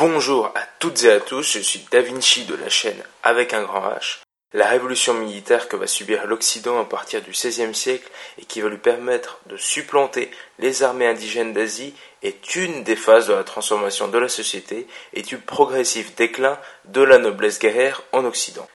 Bonjour à toutes et à tous, je suis Da Vinci de la chaîne Avec un grand H. La révolution militaire que va subir l'Occident à partir du XVIe siècle et qui va lui permettre de supplanter les armées indigènes d'Asie est une des phases de la transformation de la société et du progressif déclin de la noblesse guerrière en Occident.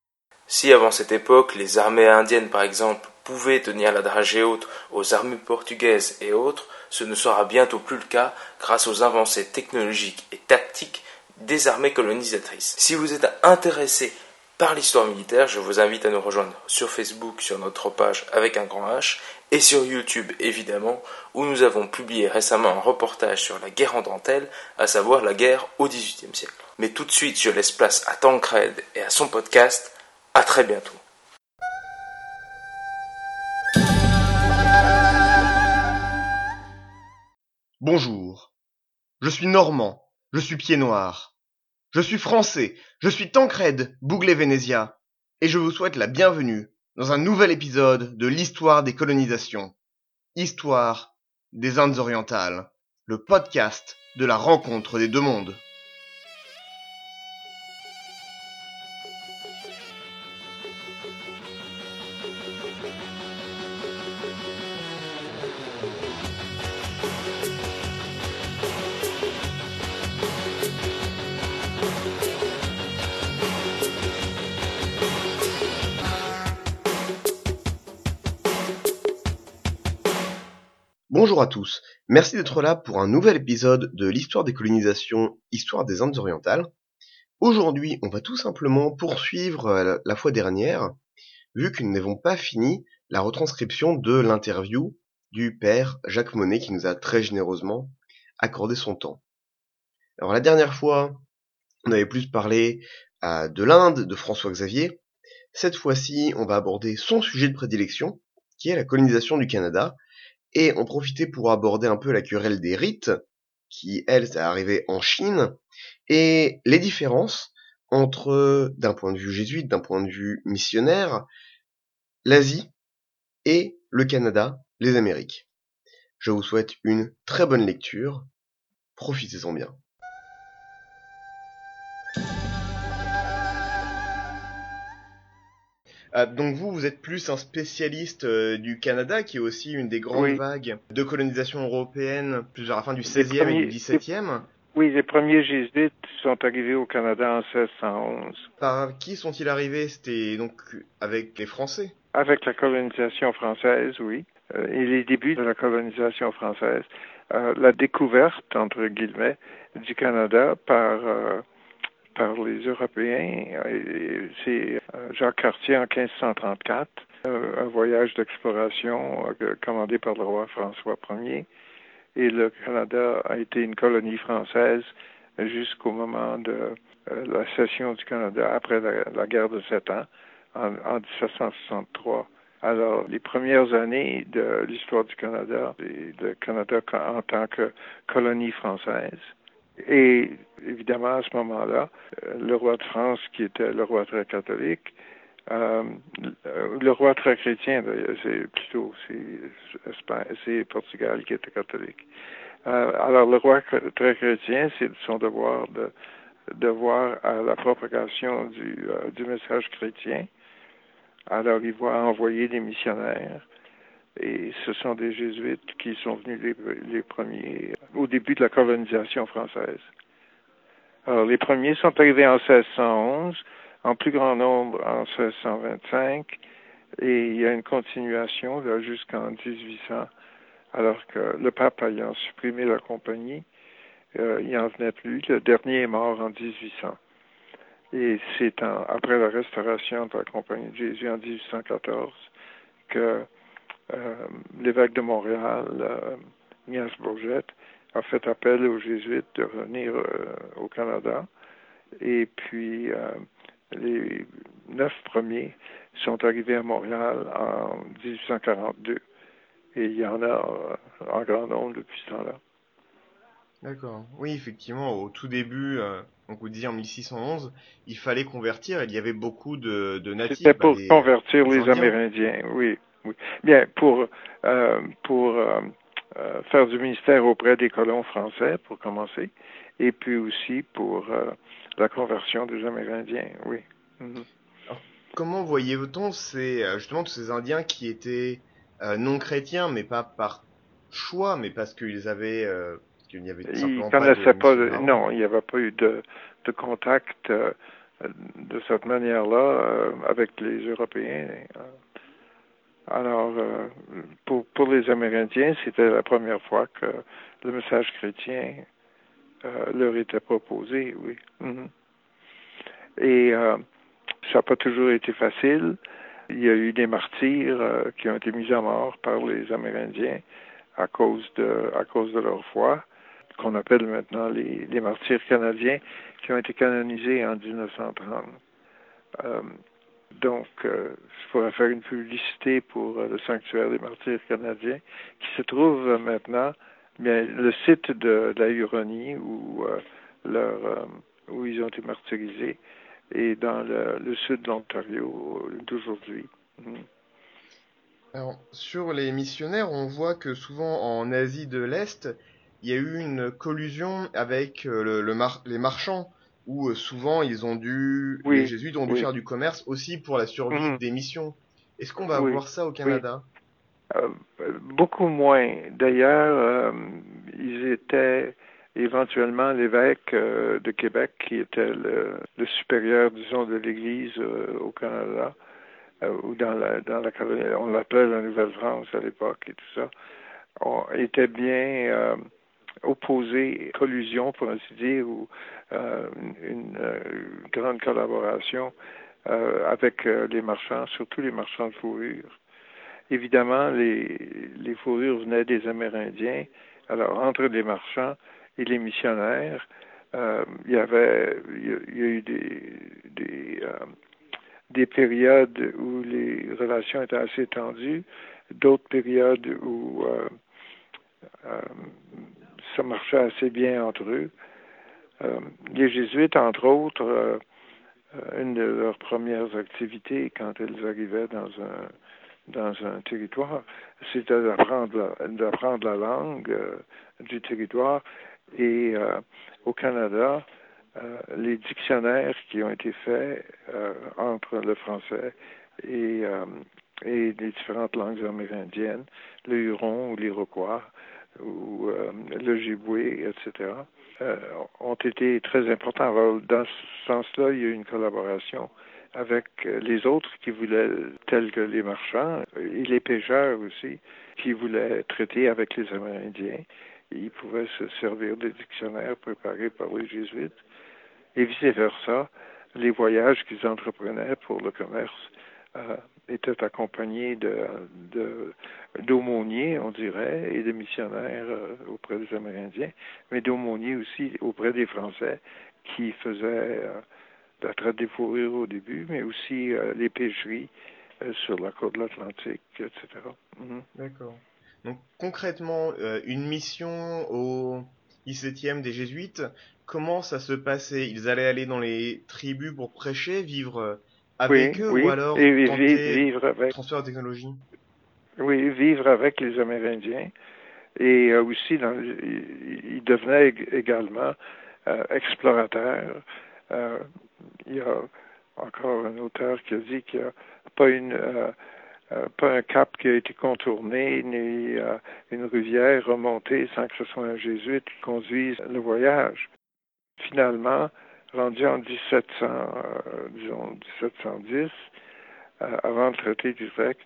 Si avant cette époque les armées indiennes par exemple pouvaient tenir la dragée haute aux armées portugaises et autres, ce ne sera bientôt plus le cas grâce aux avancées technologiques et tactiques des armées colonisatrices. Si vous êtes intéressé par l'histoire militaire, je vous invite à nous rejoindre sur Facebook, sur notre page avec un grand H, et sur YouTube évidemment, où nous avons publié récemment un reportage sur la guerre en dentelle, à savoir la guerre au XVIIIe siècle. Mais tout de suite, je laisse place à Tancred et à son podcast. À très bientôt. Bonjour. Je suis normand. Je suis pied noir. Je suis français. Je suis Tancred, Bouglé Venezia. Et je vous souhaite la bienvenue dans un nouvel épisode de l'histoire des colonisations. Histoire des Indes orientales. Le podcast de la rencontre des deux mondes. Bonjour à tous, merci d'être là pour un nouvel épisode de l'histoire des colonisations, histoire des Indes orientales. Aujourd'hui, on va tout simplement poursuivre euh, la fois dernière, vu que nous n'avons pas fini la retranscription de l'interview du père Jacques Monnet qui nous a très généreusement accordé son temps. Alors la dernière fois, on avait plus parlé euh, de l'Inde, de François Xavier. Cette fois-ci, on va aborder son sujet de prédilection, qui est la colonisation du Canada, et on profitait pour aborder un peu la querelle des rites, qui, elle, est arrivée en Chine, et les différences entre, d'un point de vue jésuite, d'un point de vue missionnaire, l'Asie et le Canada, les Amériques. Je vous souhaite une très bonne lecture, profitez-en bien. Donc vous, vous êtes plus un spécialiste euh, du Canada, qui est aussi une des grandes Oui. vagues de colonisation européenne, plus à la fin du XVIe et premiers- du XVIIe. Oui, les premiers jésuites sont arrivés au Canada en 1611 Par qui sont-ils arrivés? C'était donc avec les Français? avec la colonisation française, oui, euh, et les débuts de la colonisation française. Euh, la découverte, entre guillemets, du Canada par euh, par les Européens, c'est euh, Jacques Cartier en 1534, euh, un voyage d'exploration euh, commandé par le roi François Ier. Et le Canada a été une colonie française jusqu'au moment de la cession du Canada après la, la guerre de Sept Ans en, en 1763. Alors, les premières années de l'histoire du Canada, et le Canada en tant que colonie française. Et évidemment, à ce moment-là, euh, le roi de France, qui était le roi très catholique, euh, le- roi très chrétien, c'est plutôt c'est Portugal qui était catholique. Euh, alors, le roi très chrétien, c'est son devoir de, de voir à la propagation du, du message chrétien. Alors, il va envoyer des missionnaires. Et ce sont des jésuites qui sont venus les, les premiers au début de la colonisation française. Alors, les premiers sont arrivés en 1611, en plus grand nombre en 1625, et il y a une continuation jusqu'en 1800, alors que le pape ayant supprimé la compagnie, euh, il n'en venait plus. Le dernier est mort en 1800. Et c'est après la restauration de la Compagnie de Jésus en 1814 que euh, l'évêque de Montréal, euh, Bourgette, a fait appel aux Jésuites de revenir euh, au Canada. Et puis, euh, les neuf premiers sont arrivés à Montréal en 1842. Et il y en a euh, en grand nombre depuis ce temps-là. D'accord. Oui, effectivement, au tout début, euh, donc vous disiez en 1611, il fallait convertir. Il y avait beaucoup de, de natifs. C'était bah, pour les- convertir les les Indiens. Amérindiens, oui. oui. Bien, pour, euh, pour euh, euh, faire du ministère auprès des colons français, pour commencer, et puis aussi pour la conversion des Amérindiens, oui. Mhm. comment voyez-vous ces, justement tous ces Indiens qui étaient non chrétiens, mais pas par choix, mais parce qu'ils avaient qu'il n'y avait simplement pas, de, non, il n'y avait pas eu de, de contact de cette manière-là euh, avec les Européens. Alors, euh, pour, pour les Amérindiens, c'était la première fois que le message chrétien euh, leur était proposé, oui. Mhm. Et ça n'a pas toujours été facile. Il y a eu des martyrs qui ont été mis à mort par les Amérindiens à cause de, à cause de leur foi qu'on appelle maintenant les, les, martyrs canadiens, qui ont été canonisés en 1930. Euh, donc, euh, je pourrais faire une publicité pour euh, le sanctuaire des martyrs canadiens, qui se trouve maintenant, bien, le site de, la Huronie où, où ils ont été martyrisés est dans le, sud de l'Ontario d'aujourd'hui. Mm. Alors, sur les missionnaires, on voit que souvent en Asie de l'Est, il y a eu une collusion avec euh, le, les marchands où euh, souvent ils ont dû les jésuites ont dû faire du commerce aussi pour la survie mhm. des missions. Est-ce qu'on va voir ça au Canada? euh, Beaucoup moins. D'ailleurs, ils étaient éventuellement l'évêque de Québec, qui était le, supérieur, disons, de l'Église au Canada, ou dans la, dans la on l'appelait la Nouvelle-France à l'époque et tout ça, on était bien opposé, collusion pour ainsi dire, ou euh, une, euh, grande collaboration euh, avec les marchands, surtout les marchands de fourrure. Évidemment, les, les fourrures venaient des Amérindiens. Alors, entre les marchands et les missionnaires, il y avait, il y, a eu des, des, des périodes où les relations étaient assez tendues, d'autres périodes où ça marchait assez bien entre eux. Euh, les jésuites, entre autres, euh, euh, une de leurs premières activités quand elles arrivaient dans un dans un territoire, c'était d'apprendre d'apprendre la langue du territoire. Et au Canada, les dictionnaires qui ont été faits entre le français et, et les différentes langues amérindiennes, le huron ou l'iroquois, ou euh, le Giboué, etc., euh, ont été très importants. dans ce sens-là, il y a eu une collaboration avec euh, les autres qui voulaient, tels que les marchands et les pêcheurs aussi, qui voulaient traiter avec les Amérindiens. Ils pouvaient se servir des dictionnaires préparés par les jésuites et vice-versa. Les voyages qu'ils entreprenaient pour le commerce euh, était accompagné de, d'aumôniers, on dirait, et de missionnaires euh, auprès des Amérindiens, mais d'aumôniers aussi auprès des Français qui faisaient euh, la traite des fourrures au début, mais aussi les pêcheries sur la côte de l'Atlantique, etc. Mhm. D'accord. Donc concrètement, une mission au 17e des Jésuites, comment ça se passait? Ils allaient aller dans les tribus pour prêcher, vivre avec eux ou alors vivre avec transfert de technologie? Oui, vivre avec les Amérindiens et euh, aussi dans, ils devenaient également euh, explorateurs. Euh, il y a encore un auteur qui a dit qu'il n'y a pas une euh, pas un cap qui a été contourné, ni une rivière remontée sans que ce soit un jésuite qui conduise le voyage. Finalement, rendu en 1700, euh, disons 1710, euh, avant le traité d'Utrecht,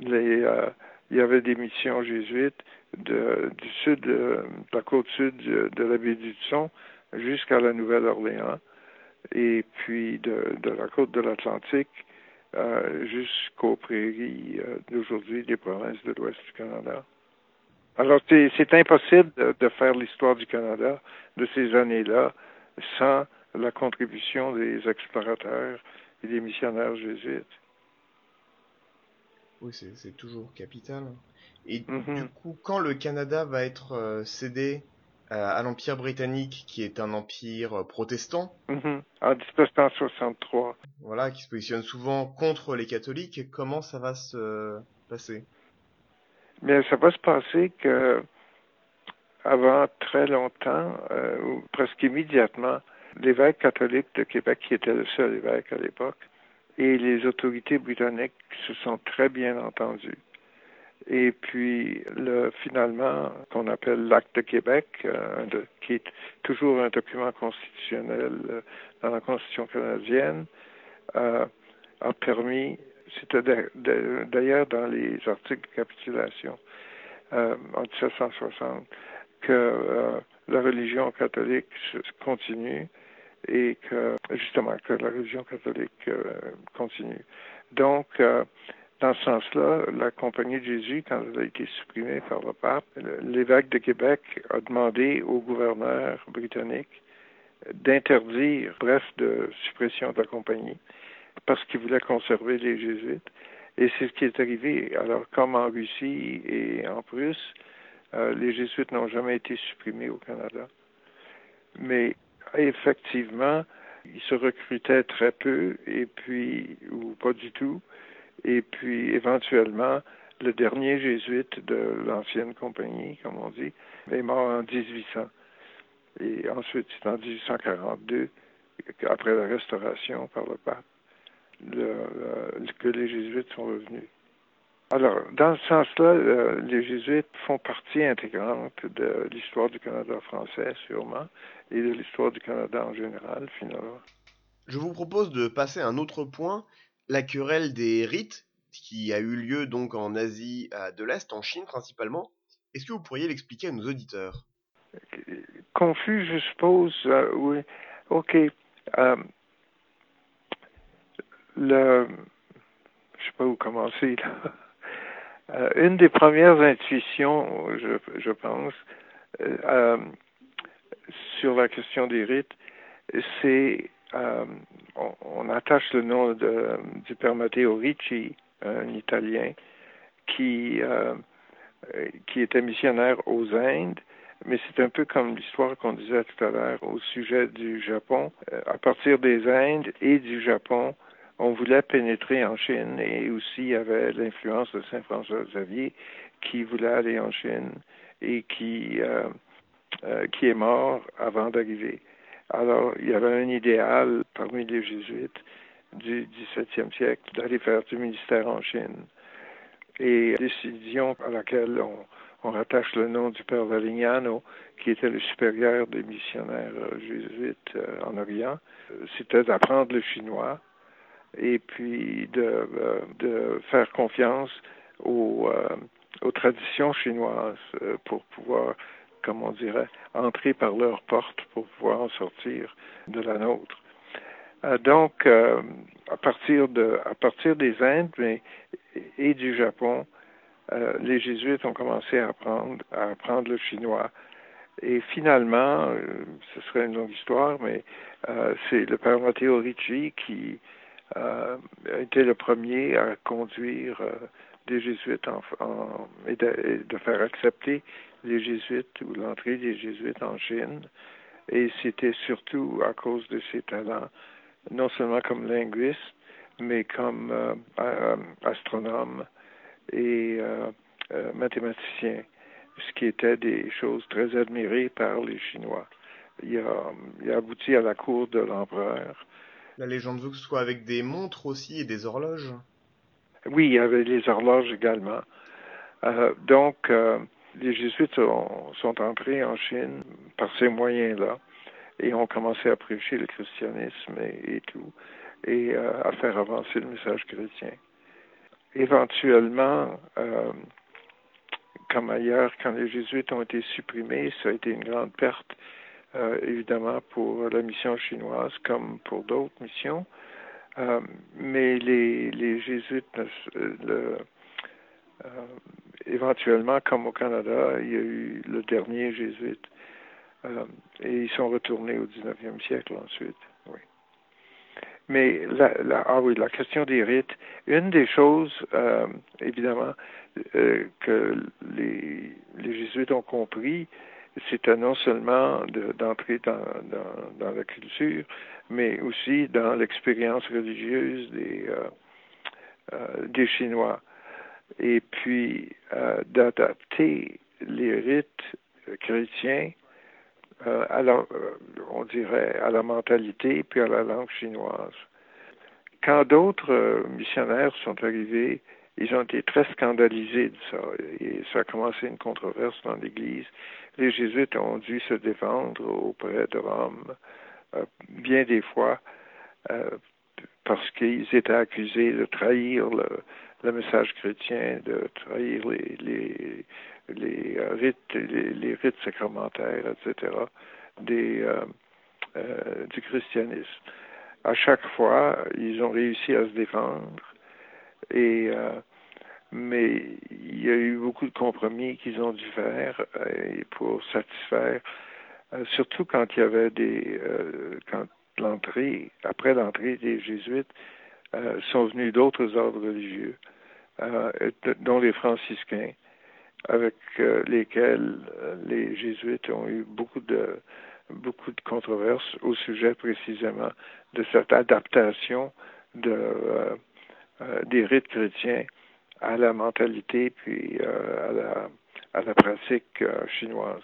les, euh, il y avait des missions jésuites de, du sud, de, la côte sud de, la baie du Son jusqu'à la Nouvelle-Orléans, et puis de, la côte de l'Atlantique jusqu'aux prairies d'aujourd'hui des provinces de l'ouest du Canada. Alors, c'est impossible de faire l'histoire du Canada de ces années-là sans la contribution des explorateurs et des missionnaires jésuites. Oui, c'est toujours capital. Et mhm. du coup, quand le Canada va être euh, cédé euh, à l'Empire britannique, qui est un empire euh, protestant, mhm. en 1963, voilà, qui se positionne souvent contre les catholiques, comment ça va se passer? Bien, ça va se passer que avant très longtemps, ou presque immédiatement, l'évêque catholique de Québec, qui était le seul évêque à l'époque, et les autorités britanniques se sont très bien entendues. Et puis, le, finalement, qu'on appelle l'acte de Québec, euh, qui est toujours un document constitutionnel euh, dans la Constitution canadienne, euh, a permis, c'était d'ailleurs dans les articles de capitulation en 1760, que la religion catholique continue et que justement que la religion catholique continue. Donc, dans ce sens-là, la Compagnie de Jésus, quand elle a été supprimée par le pape, l'évêque de Québec a demandé au gouverneur britannique d'interdire, bref, de suppression de la compagnie, parce qu'il voulait conserver les jésuites. Et c'est ce qui est arrivé. Alors, comme en Russie et en Prusse, euh, les jésuites n'ont jamais été supprimés au Canada. Mais effectivement, ils se recrutaient très peu, et puis, ou pas du tout. Et puis, éventuellement, le dernier jésuite de l'ancienne compagnie, comme on dit, est mort en 1800. Et ensuite, c'est en 1842, après la restauration par le pape, que les jésuites sont revenus. Alors, dans ce sens-là, euh, les jésuites font partie intégrante de l'histoire du Canada français, sûrement, et de l'histoire du Canada en général, finalement. Je vous propose de passer à un autre point, la querelle des rites qui a eu lieu donc en Asie de l'Est, en Chine principalement. Est-ce que vous pourriez l'expliquer à nos auditeurs? Confus, je suppose. Euh, oui. Ok. Euh, le, je sais pas où commencer là. Euh, une des premières intuitions, je, je pense, sur la question des rites, c'est on, on, attache le nom du père Matteo Ricci un Italien qui, euh, qui était missionnaire aux Indes, mais c'est un peu comme l'histoire qu'on disait tout à l'heure au sujet du Japon. Euh, à partir des Indes et du Japon, on voulait pénétrer en Chine et aussi il y avait l'influence de Saint François Xavier qui voulait aller en Chine et qui, euh, euh, qui est mort avant d'arriver. Alors, il y avait un idéal parmi les jésuites du XVIIe siècle d'aller faire du ministère en Chine. Et décision à laquelle on, rattache le nom du père Valignano, qui était le supérieur des missionnaires euh, jésuites en Orient, c'était d'apprendre le chinois et puis de, euh, de faire confiance aux, aux traditions chinoises pour pouvoir, comme on dirait, entrer par leur porte pour pouvoir en sortir de la nôtre. Euh, donc, euh, à partir de, à partir des Indes mais, et du Japon, euh, les jésuites ont commencé à apprendre, à apprendre le chinois. Et finalement, ce serait une longue histoire, mais c'est le père Matteo Ricci qui a été le premier à conduire des jésuites en, et, de, de, faire accepter les jésuites ou l'entrée des jésuites en Chine. Et c'était surtout à cause de ses talents non seulement comme linguiste, mais comme euh, euh, astronome et euh, mathématicien, ce qui était des choses très admirées par les Chinois. Il a abouti à la cour de l'empereur. La légende veut que ce soit avec des montres aussi et des horloges Oui, avait les horloges également. Euh, donc, euh, les jésuites sont, entrés en Chine par ces moyens-là et ont commencé à prêcher le christianisme et, tout, et euh, à faire avancer le message chrétien. Éventuellement, comme ailleurs, quand les jésuites ont été supprimés, ça a été une grande perte, euh, évidemment, pour la mission chinoise, comme pour d'autres missions. Euh, mais les, les jésuites, le, euh, éventuellement, comme au Canada, il y a eu le dernier jésuite et ils sont retournés au 19e siècle ensuite. Oui. Mais la, la, ah oui, la question des rites, une des choses, évidemment, que les jésuites ont compris, c'était non seulement d'entrer de, dans, dans, dans, la culture, mais aussi dans l'expérience religieuse des, euh, euh, des Chinois. Et puis euh, d'adapter les rites chrétiens à on dirait à la mentalité puis à la langue chinoise. Quand d'autres missionnaires sont arrivés, ils ont été très scandalisés de ça et ça a commencé une controverse dans l'Église. Les jésuites ont dû se défendre auprès de Rome bien des fois parce qu'ils étaient accusés de trahir le, message chrétien, de trahir les, les, euh, rites, les, rites sacramentaires, etc., des, euh, euh, du christianisme. À chaque fois, ils ont réussi à se défendre, et, euh, mais il y a eu beaucoup de compromis qu'ils ont dû faire euh, pour satisfaire, euh, surtout quand il y avait des, quand l'entrée, après l'entrée des jésuites, sont venus d'autres ordres religieux, dont les franciscains, avec lesquels les jésuites ont eu beaucoup de beaucoup de controverses au sujet précisément de cette adaptation de, des rites chrétiens à la mentalité puis à, la, à la pratique chinoise.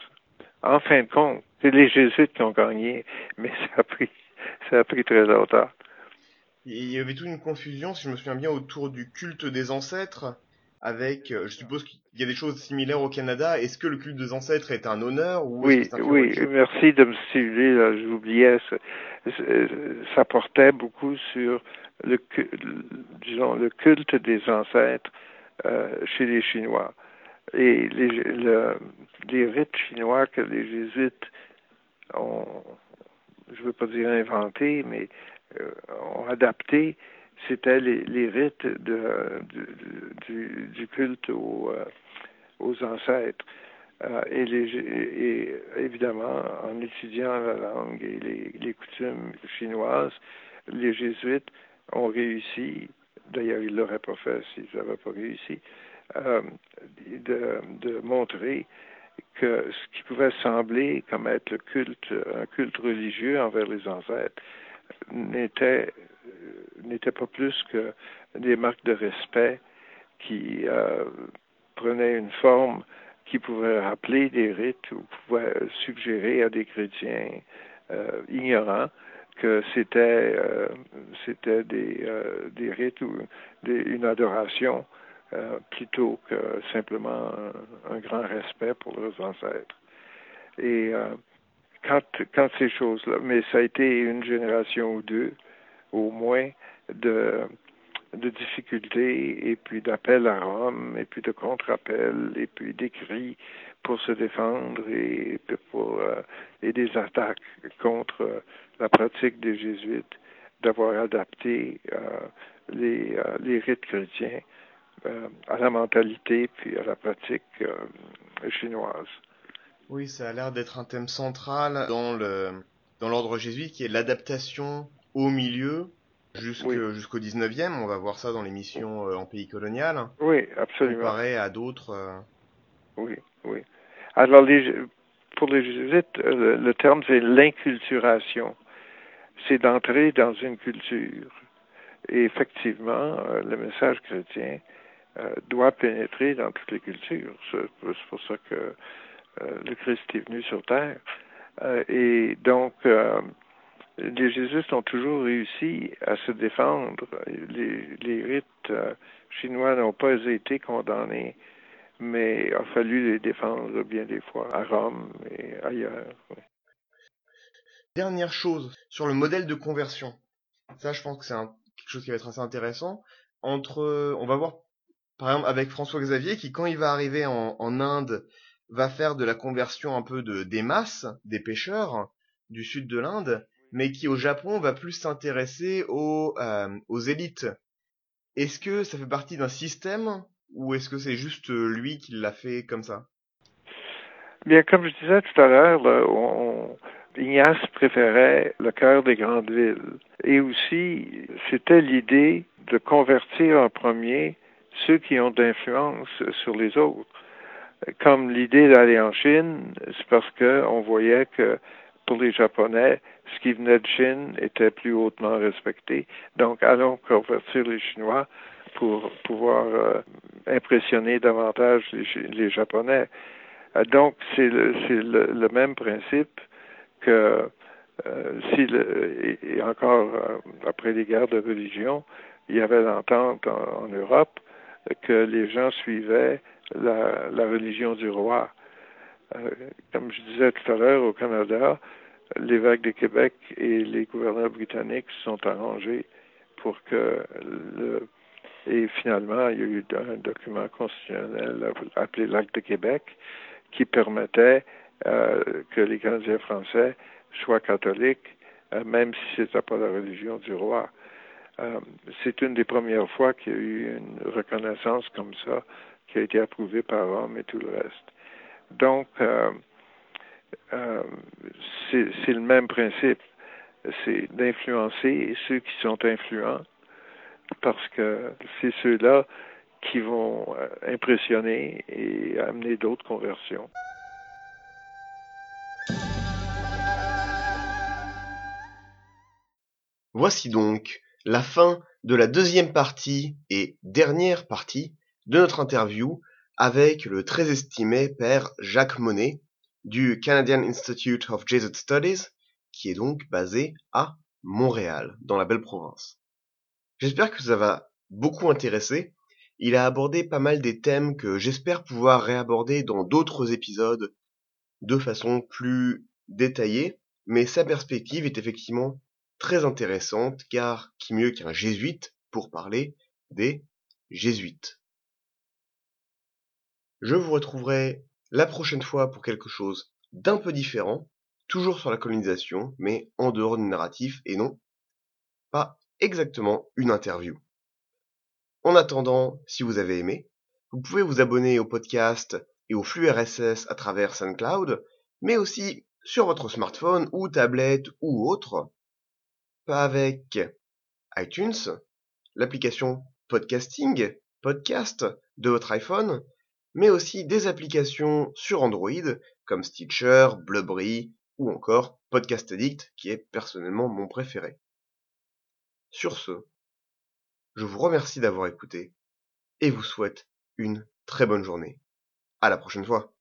En fin de compte, c'est les jésuites qui ont gagné, mais ça a pris, ça a pris très longtemps. Il y avait toute une confusion, si je me souviens bien, autour du culte des ancêtres, avec, euh, je suppose qu'il y a des choses similaires au Canada. Est-ce que le culte des ancêtres est un honneur ou Oui, oui, merci de me stimuler, j'oubliais, ça portait beaucoup sur le, disons, le culte des ancêtres euh, chez les Chinois. Et les, le, les rites chinois que les jésuites ont, je ne veux pas dire inventé, mais euh, ont adapté, c'était les, rites de, de, du, du, culte aux, euh, aux ancêtres. Et, les, et, évidemment, en étudiant la langue et les, les coutumes chinoises, les jésuites ont réussi, d'ailleurs ils ne l'auraient pas fait s'ils n'avaient pas réussi, euh, de, de, montrer que ce qui pouvait sembler comme être le culte, un culte religieux envers les ancêtres, n'était n'était pas plus que des marques de respect qui euh, prenaient une forme qui pouvait rappeler des rites ou pouvait suggérer à des chrétiens euh, ignorants que c'était euh, c'était des, euh, des rites ou des, une adoration euh, plutôt que simplement un, un, grand respect pour leurs ancêtres. Et quand, quand ces choses-là, mais ça a été une génération ou deux, au moins, de, de difficultés et puis d'appels à Rome et puis de contre-appels et puis d'écrits pour se défendre et pour euh, et des attaques contre euh, la pratique des jésuites d'avoir adapté euh, les, les rites chrétiens à la mentalité puis à la pratique chinoise. Oui, ça a l'air d'être un thème central dans le dans l'ordre jésuite qui est l'adaptation au milieu jusqu'au oui. jusqu'au 19e. On va voir ça dans l'émission euh, en pays colonial. Oui, absolument. Comparé à d'autres. Euh... Oui, oui. Alors, les, pour les jésuites, euh, le, le terme c'est l'inculturation. C'est d'entrer dans une culture. Et effectivement, le message chrétien euh, doit pénétrer dans toutes les cultures. C'est pour ça que le Christ est venu sur terre. et donc, les jésuites ont toujours réussi à se défendre. Les, rites euh, chinois n'ont pas été condamnés, mais il a fallu les défendre bien des fois à Rome et ailleurs. Dernière chose sur le modèle de conversion. Ça, je pense que c'est quelque chose qui va être assez intéressant. Entre, on va voir par exemple avec François Xavier qui, quand il va arriver en, en Inde, va faire de la conversion un peu de des masses, des pêcheurs du sud de l'Inde mais qui au Japon va plus s'intéresser aux, euh, aux élites. Est-ce que ça fait partie d'un système ou est-ce que c'est juste lui qui l'a fait comme ça? Bien, comme je disais tout à l'heure, on... Ignace préférait le cœur des grandes villes. Et aussi, c'était l'idée de convertir en premier ceux qui ont d'influence sur les autres. Comme l'idée d'aller en Chine, c'est parce qu'on voyait que pour les Japonais, ce qui venait de Chine était plus hautement respecté. Donc, allons convertir les Chinois pour pouvoir euh, impressionner davantage les, les Japonais. donc, c'est le, le, même principe que euh, si le, et, encore euh, après les guerres de religion, il y avait l'entente en, Europe que les gens suivaient la, la religion du roi. Euh, comme je disais tout à l'heure, au Canada, l'évêque de Québec et les gouverneurs britanniques sont arrangés pour que le et finalement, il y a eu un document constitutionnel appelé l'Acte de Québec qui permettait euh, que les Canadiens français soient catholiques, euh, même si ce n'était pas la religion du roi. Euh, c'est une des premières fois qu'il y a eu une reconnaissance comme ça qui a été approuvée par Rome et tout le reste. Donc, euh, euh, c'est le même principe. C'est d'influencer ceux qui sont influents parce que c'est ceux-là qui vont euh, impressionner et amener d'autres conversions. Voici donc la fin de la deuxième partie et dernière partie de notre interview avec le très estimé père Jacques Monnet du Canadian Institute of Jesuit Studies, qui est donc basé à Montréal, dans la belle province. J'espère que ça va beaucoup intéresser. Il a abordé pas mal des thèmes que j'espère pouvoir réaborder dans d'autres épisodes de façon plus détaillée, mais sa perspective est effectivement très intéressante car qui mieux qu'un jésuite pour parler des jésuites. Je vous retrouverai la prochaine fois pour quelque chose d'un peu différent, toujours sur la colonisation, mais en dehors du narratif et non pas exactement une interview. En attendant, si vous avez aimé, vous pouvez vous abonner au podcast et au flux RSS à travers SoundCloud, mais aussi sur votre smartphone ou tablette ou autre, pas avec iTunes, l'application podcasting, podcast de votre iPhone, mais aussi des applications sur Android comme Stitcher, Blubbery ou encore Podcast Addict qui est personnellement mon préféré. Sur ce, je vous remercie d'avoir écouté et vous souhaite une très bonne journée. À la prochaine fois.